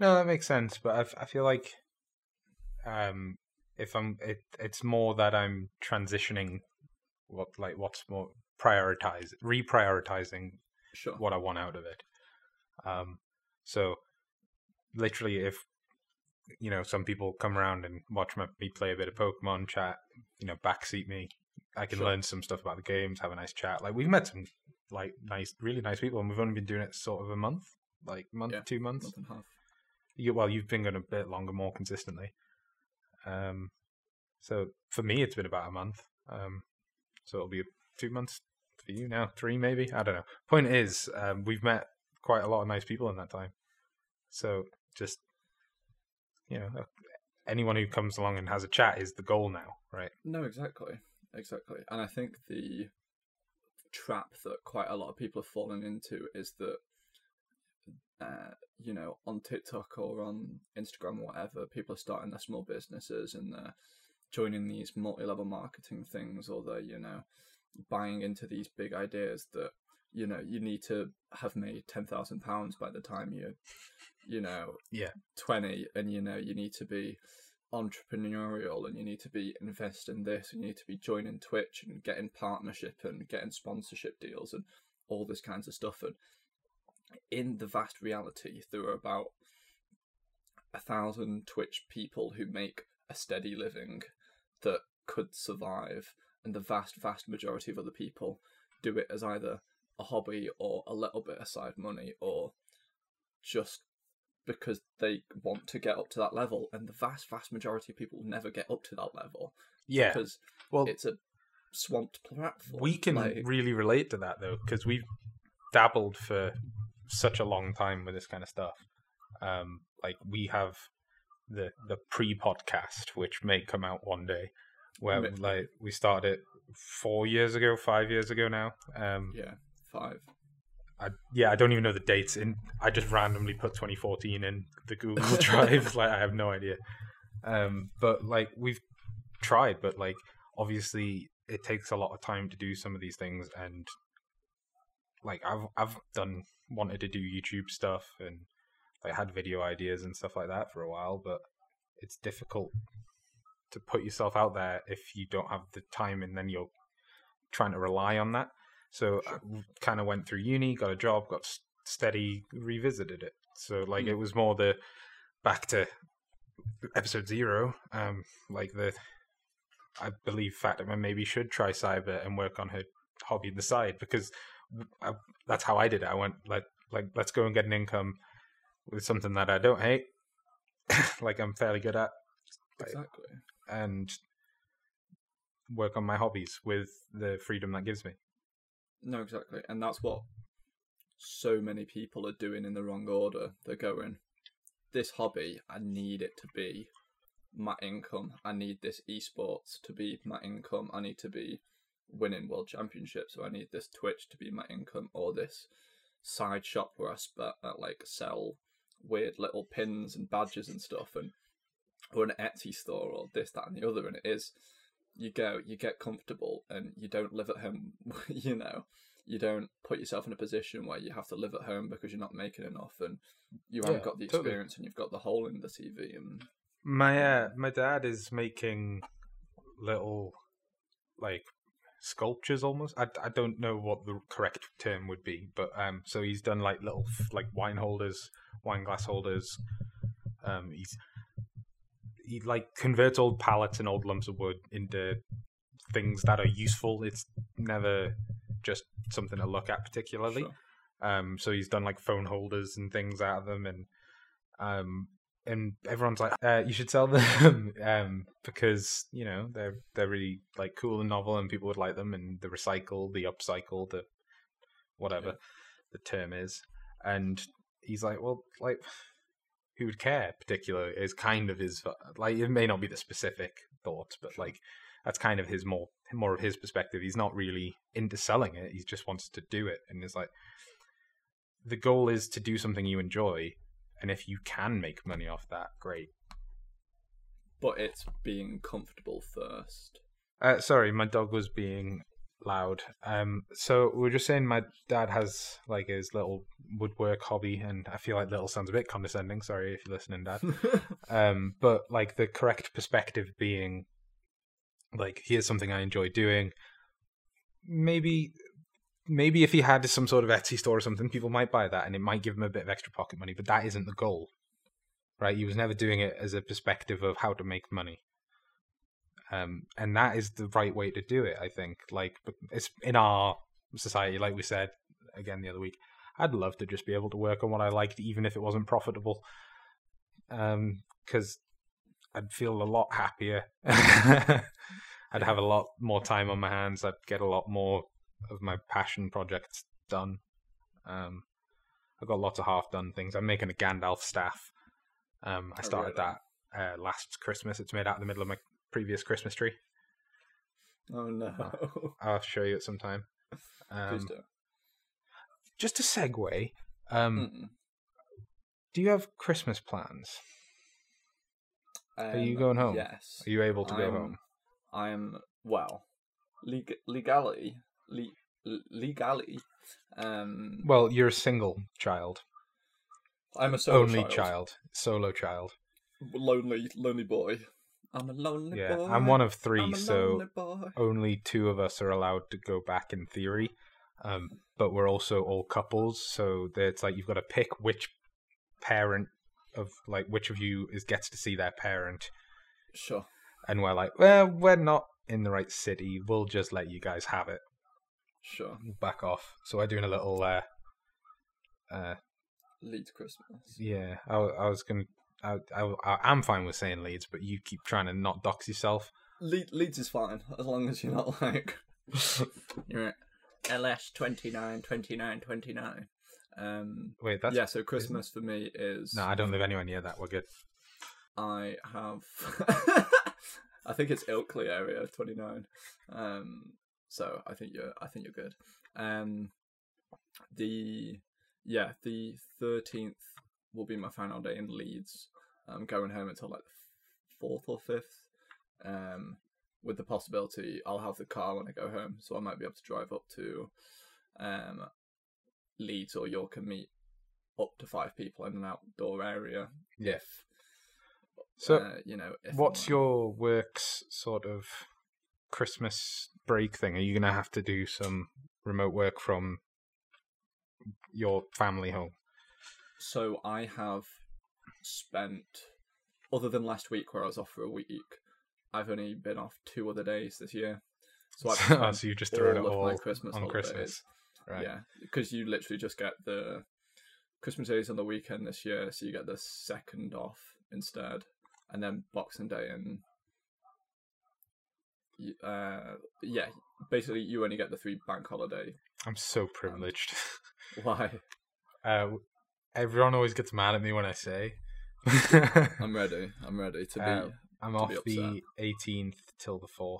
No, that makes sense. But I, f- I feel like, um, if I'm, it, it's more that I'm transitioning, what like what's more prioritize, reprioritizing sure, what I want out of it. Um, so literally, if you know some people come around and watch my, me play a bit of Pokemon, chat, you know, backseat me, I can Sure. learn some stuff about the games, have a nice chat. Like we've met some like nice, really nice people, and we've only been doing it sort of a month, like month, Yeah, two months. month and a half. You, well, you've been going a bit longer, more consistently. Um, so for me, it's been about a month. Um, so it'll be two months for you now, three maybe. I don't know. Point is, um, we've met quite a lot of nice people in that time. So just you know, uh, anyone who comes along and has a chat is the goal now, right? No, exactly, exactly. And I think the trap that quite a lot of people have fallen into is that, uh, you know, on TikTok or on Instagram or whatever, people are starting their small businesses and they're joining these multi-level marketing things, or they're you know buying into these big ideas that you know you need to have made ten thousand pounds by the time you're you know Yeah. 20 and you know you need to be entrepreneurial and you need to be invest in this and you need to be joining twitch and getting partnership and getting sponsorship deals and all this kinds of stuff. And in the vast reality there are about a thousand twitch people who make a steady living that could survive. And the vast vast majority of other people do it as either a hobby or a little bit of side money or just because they want to get up to that level and the vast vast majority of people never get up to that level. Yeah. because Well, it's a swamped platform we can Like, really relate to that though because we've dabbled for such a long time with this kind of stuff. Um like we have the the pre-podcast which may come out one day where like we started it four years ago five years ago now. Um yeah five I, yeah i don't even know the dates in i just randomly put 2014 in the google drive like i have no idea. Um but like we've tried but like obviously it takes a lot of time to do some of these things and like i've i've done wanted to do youtube stuff and like had video ideas and stuff like that for a while but it's difficult to put yourself out there if you don't have the time and then you're trying to rely on that so Sure. i kind of went through uni got a job got steady revisited it so like Mm. it was more the back to episode zero um like the I believe Fatima maybe should try cyber and work on her hobby on the side because I, that's how I did it. I went like like let's go and get an income with something that I don't hate, like I'm fairly good at, exactly and work on my hobbies with the freedom that gives me. No exactly. And that's what so many people are doing in the wrong order. They're going this hobby i need it to be my income. I need this esports to be my income. I need to be winning world championships so i need this twitch to be my income or this side shop where i sp- uh, like sell weird little pins and badges and stuff and or an etsy store or this that and the other. And it is you go you get comfortable and you don't live at home you know you don't put yourself in a position where you have to live at home because you're not making enough and you haven't Yeah, got the totally. experience and you've got the hole in the tv and My uh, my dad is making little like sculptures almost. I, I don't know what the correct term would be, but um, so he's done like little like wine holders, wine glass holders. Um, he's he like converts old pallets and old lumps of wood into things that are useful. It's never just something to look at particularly. Sure. Um, so he's done like phone holders and things out of them, and um, and everyone's like, uh, you should sell them um, because you know they're they're really like cool and novel, and people would like them, and the recycle, the upcycle, the whatever Yeah. the term is. And he's like, well, like who would care? Particularly is kind of his like it may not be the specific thoughts, but like that's kind of his more more of his perspective. He's not really into selling it; he just wants to do it, and it's like the goal is to do something you enjoy, and if you can make money off that, great. but it's being comfortable first Uh, sorry, my dog was being loud. Um, so we were just saying my dad has like his little woodwork hobby, and I feel like little sounds a bit condescending. Sorry if you're listening, Dad. um, but like the correct perspective being, like here's something I enjoy doing. Maybe, maybe if he had some sort of Etsy store or something, people might buy that, and it might give him a bit of extra pocket money. But that isn't the goal, right? He was never doing it as a perspective of how to make money um, and that is the right way to do it. I think, like, it's in our society, like we said again the other week. I'd love to just be able to work on what I liked, even if it wasn't profitable, because I'd feel a lot happier. I'd have a lot more time on my hands. I'd get a lot more of my passion projects done. Um, I've got lots of half done things. I'm making a Gandalf staff. Um, I Oh, started really? that uh, last Christmas. It's made out of the middle of my previous Christmas tree. Oh no. I'll show you it sometime. Um, just a segue. Um, do you have Christmas plans? Are you Um, going home? Yes. Are you able to go I'm- home? I'm well, leg- legally, le- legally. Um, Well, you're a single child, I'm a solo only child. child, solo child. lonely, lonely boy. I'm a lonely Yeah, boy. I'm one of three, so boy. only two of us are allowed to go back in theory. Um, but we're also all couples, so it's like you've got to pick which parent of like which of you is gets to see their parent, Sure. and we're like, well, we're not in the right city. We'll just let you guys have it. Sure. Back off. So we're doing a little. Uh, uh, Leeds Christmas. yeah, I, I was gonna. I, I, I'm fine with saying Leeds, but you keep trying to not dox yourself. Le- Leeds is fine as long as you're not like you're at LS 29, 29, 29. Um, Wait, that's yeah. So Christmas for me is no. I don't live anywhere near that. We're good. I have. I think it's Ilkley area twenty nine. Um, so I think you're. I think you're good. Um, the yeah the thirteenth will be my final day in Leeds. I'm going home until like the fourth or fifth. Um, with the possibility I'll have the car when I go home, so I might be able to drive up to um Leeds or York and meet up to five people in an outdoor area. Yeah. If So, uh, you know, if what's your work's sort of Christmas break thing? Are you gonna have to do some remote work from your family home? So I have spent, other than last week where I was off for a week, I've only been off two other days this year. So I've Oh, so you just thrown it all my Christmas on holidays. Christmas, right? Yeah, because you literally just get the Christmas days on the weekend this year, so you get the second off instead, and then Boxing Day and uh, yeah, basically you only get the three bank holiday. I'm so privileged. Why? uh, everyone always gets mad at me when I say. I'm ready. I'm ready to be. Uh, I'm to off be the 18th till the 4th.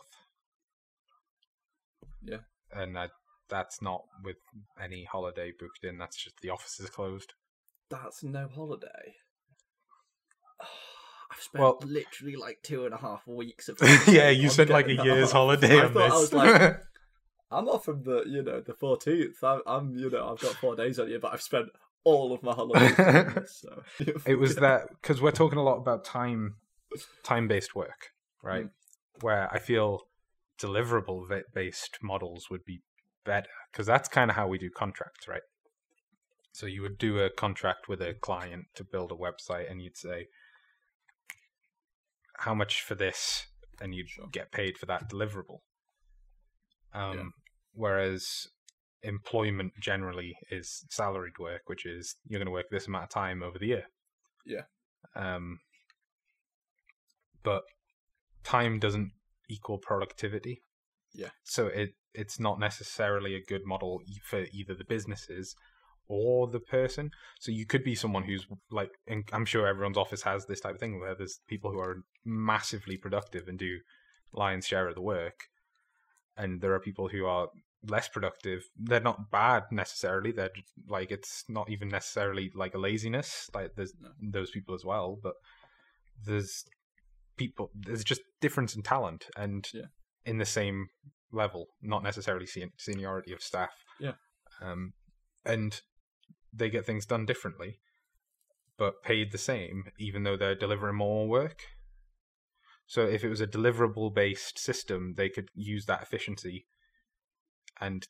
Yeah. And I, that's not with any holiday booked in. That's just the office is closed. That's no holiday. I've spent Well- literally like two and a half weeks of. yeah, you spent like a year's off. holiday I on this. I was like, I'm off from the you know the 14th. I'm, I'm you know I've got four days on you, but I've spent all of my this, so it was that because we're talking a lot about time, time-based work, right? Where I feel deliverable based models would be better because that's kind of how we do contracts, right? So you would do a contract with a client to build a website, and you'd say, "How much for this?" and you'd Sure. get paid for that deliverable. Um, Yeah. Whereas employment generally is salaried work, which is you're going to work this amount of time over the year. Yeah. Um, but time doesn't equal productivity. Yeah. So it it's not necessarily a good model for either the businesses or the person. So you could be someone who's like, I'm sure everyone's office has this type of thing where there's people who are massively productive and do lion's share of the work, and there are people who are less productive. They're not bad necessarily. They're just, like it's not even necessarily like a laziness. Like there's No. those people as well, but there's people. There's just difference in talent and Yeah. in the same level, not necessarily sen- seniority of staff. Yeah. Um, and they get things done differently, but paid the same, even though they're delivering more work. So if it was a deliverable based system, they could use that efficiency and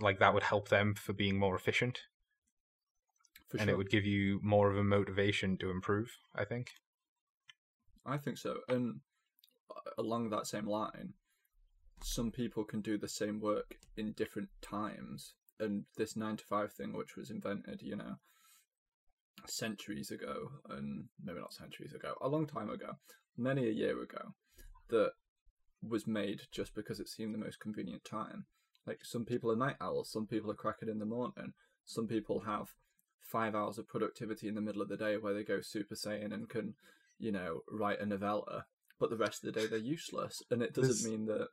like that would help them for being more efficient for and sure. it would give you more of a motivation to improve, I think. I think so. And uh, along that same line, some people can do the same work in different times. And this nine to five thing, which was invented, you know, centuries ago, and maybe not centuries ago, a long time ago, many a year ago, that was made just because it seemed the most convenient time. Like some people are night owls, some people are cracking in the morning, some people have five hours of productivity in the middle of the day where they go super saiyan and can, you know, write a novella, but the rest of the day they're useless. And it doesn't There's- mean that.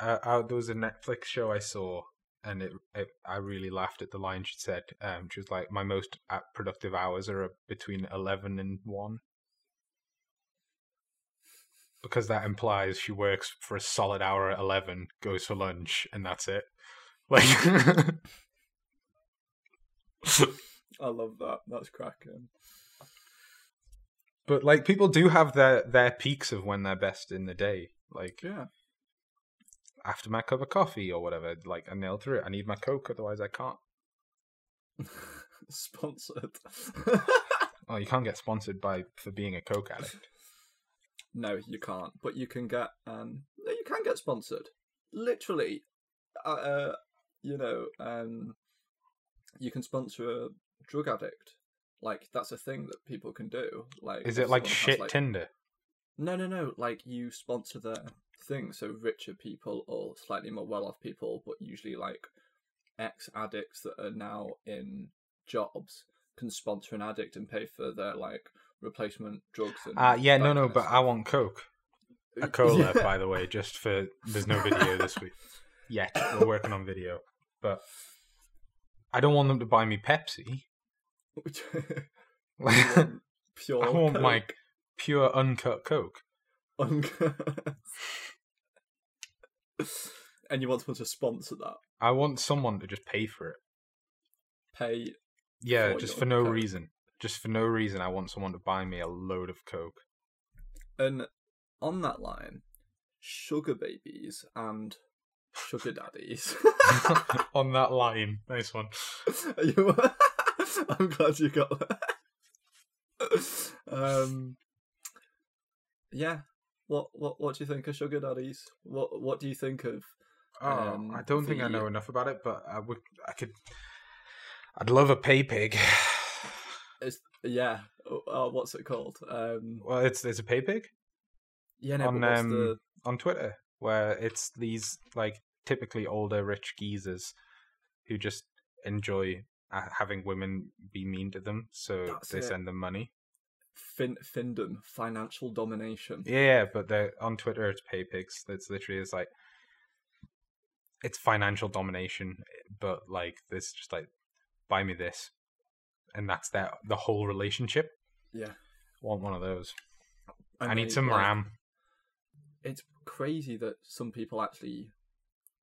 uh, uh, there was a Netflix show I saw, and it, it I really laughed at the line she said. Um, she was like, "My most uh, productive hours are between eleven and one," because that implies she works for a solid hour at eleven, goes for lunch, and that's it. Like, I love that. That's cracking. but like people do have their their peaks of when they're best in the day. Like Yeah. after my cup of coffee or whatever, like I nail through it. I need my coke, otherwise I can't. Sponsored. Oh, you can't get sponsored by for being a coke addict. No, you can't. But you can get. Um, no, you can get sponsored. Literally, uh, uh, you know, um, you can sponsor a drug addict. Like that's a thing that people can do. Like, Is it like shit like- Tinder? No, no, no. Like you sponsor their thing, so richer people or slightly more well-off people, but usually like ex-addicts that are now in jobs can sponsor an addict and pay for their like replacement drugs. And Uh yeah, no, no, but I want coke. A cola, Yeah. by the way, just for there's no video this week yet. We're working on video, but I don't want them to buy me Pepsi. Pure. I want Coke. like pure uncut Coke. Un- and you want someone to sponsor that? I want someone to just pay for it. Pay Yeah, For just for no Coke. reason. Just for no reason, I want someone to buy me a load of Coke. And on that line, sugar babies and sugar daddies. On that line, nice one. You- I'm glad you got that. um, yeah. What what what do you think of sugar daddies? What what do you think of? Oh, Um, I don't think I know enough about it, but I would, I could, I'd love a pay pig. Is yeah. Oh, oh, what's it called? Um, Well, it's it's a pay pig yeah. No, On, um, the on Twitter where it's these like typically older rich geezers who just enjoy uh, having women be mean to them, so That's they it. send them money. fin findom financial domination? Yeah, but they're on Twitter. It's pay pigs. It's literally it's like it's financial domination, but like this just like buy me this, and that's that the whole relationship. Yeah. Want one of those? And I need some like, RAM. it's crazy that some people actually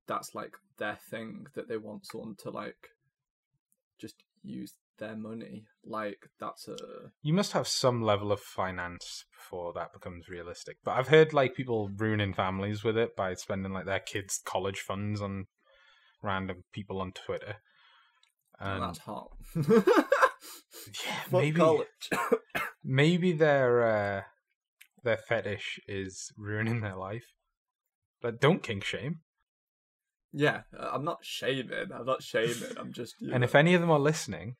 that's like their thing that they want someone to like just use their money like that's a You must have some level of finance before that becomes realistic. But I've heard like people ruining families with it by spending like their kids' college funds on random people on Twitter. Oh, and that's hot yeah, Fuck maybe college maybe their uh, their fetish is ruining their life. But don't kink shame. yeah i'm not shaming i'm not shaming i'm just you And if any of them are listening,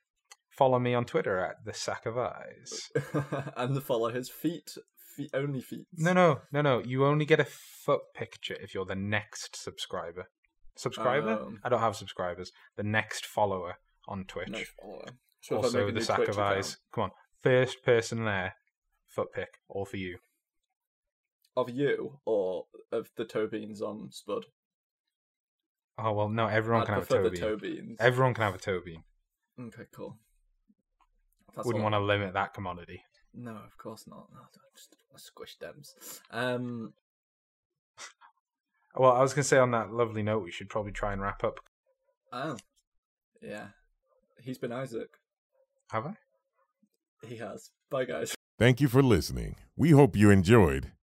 follow me on Twitter at the sack of eyes. know. and follow his feet feet only feet No, no, no, no. You only get a foot picture if you're the next subscriber. Subscriber? Um, I don't have subscribers. The next follower on Twitch. no follower so also, the sack of eyes. Come on, first person there. Foot pic, all for you. of you or of the toe beans on spud Oh well, no. Everyone i can have a toe the bean. toe beans Everyone can have a toe bean. okay cool That's Wouldn't all- want to limit that commodity. No, of course not. No, just squish dems. Um, Well, I was gonna say on that lovely note, we should probably try and wrap up. oh, yeah. He's been Isaac. Have I? He has. Bye, guys. Thank you for listening. We hope you enjoyed